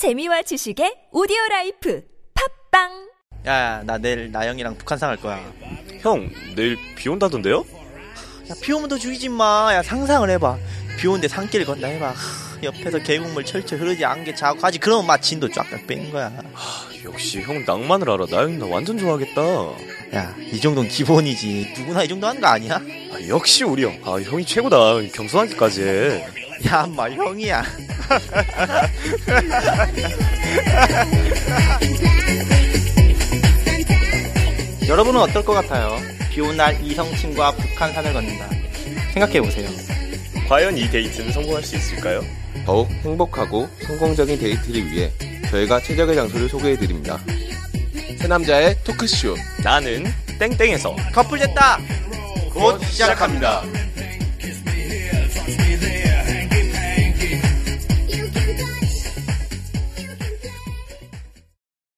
재미와 지식의 오디오 라이프 팟빵 야, 나 내일 나영이랑 북한산 갈 거야. 형, 내일 비 온다던데요? 야, 비 오면 더 죽이지 인마. 야, 상상을 해봐. 비 오는데 산길 걷는다 해봐. 하, 옆에서 계곡물 철철 흐르지 않게 자고 가지. 그러면 막 진도 쫙쫙 빼는 거야. 역시 형 낭만을 알아. 나영이 나 완전 좋아하겠다. 야, 이 정도는 기본이지. 누구나 이 정도 하는 거 아니야? 아, 역시 우리 형. 아, 형이 최고다. 겸손하기까지 해. 야, 마 형이야. 여러분은 어떨 것 같아요? 비 오는 날 이성친구와 북한산을 걷는다. 생각해보세요. 과연 이 데이트는 성공할 수 있을까요? 더욱 행복하고 성공적인 데이트를 위해 저희가 최적의 장소를 소개해드립니다. 세 남자의 토크쇼 나는 땡땡에서 커플 됐다! 곧 시작합니다.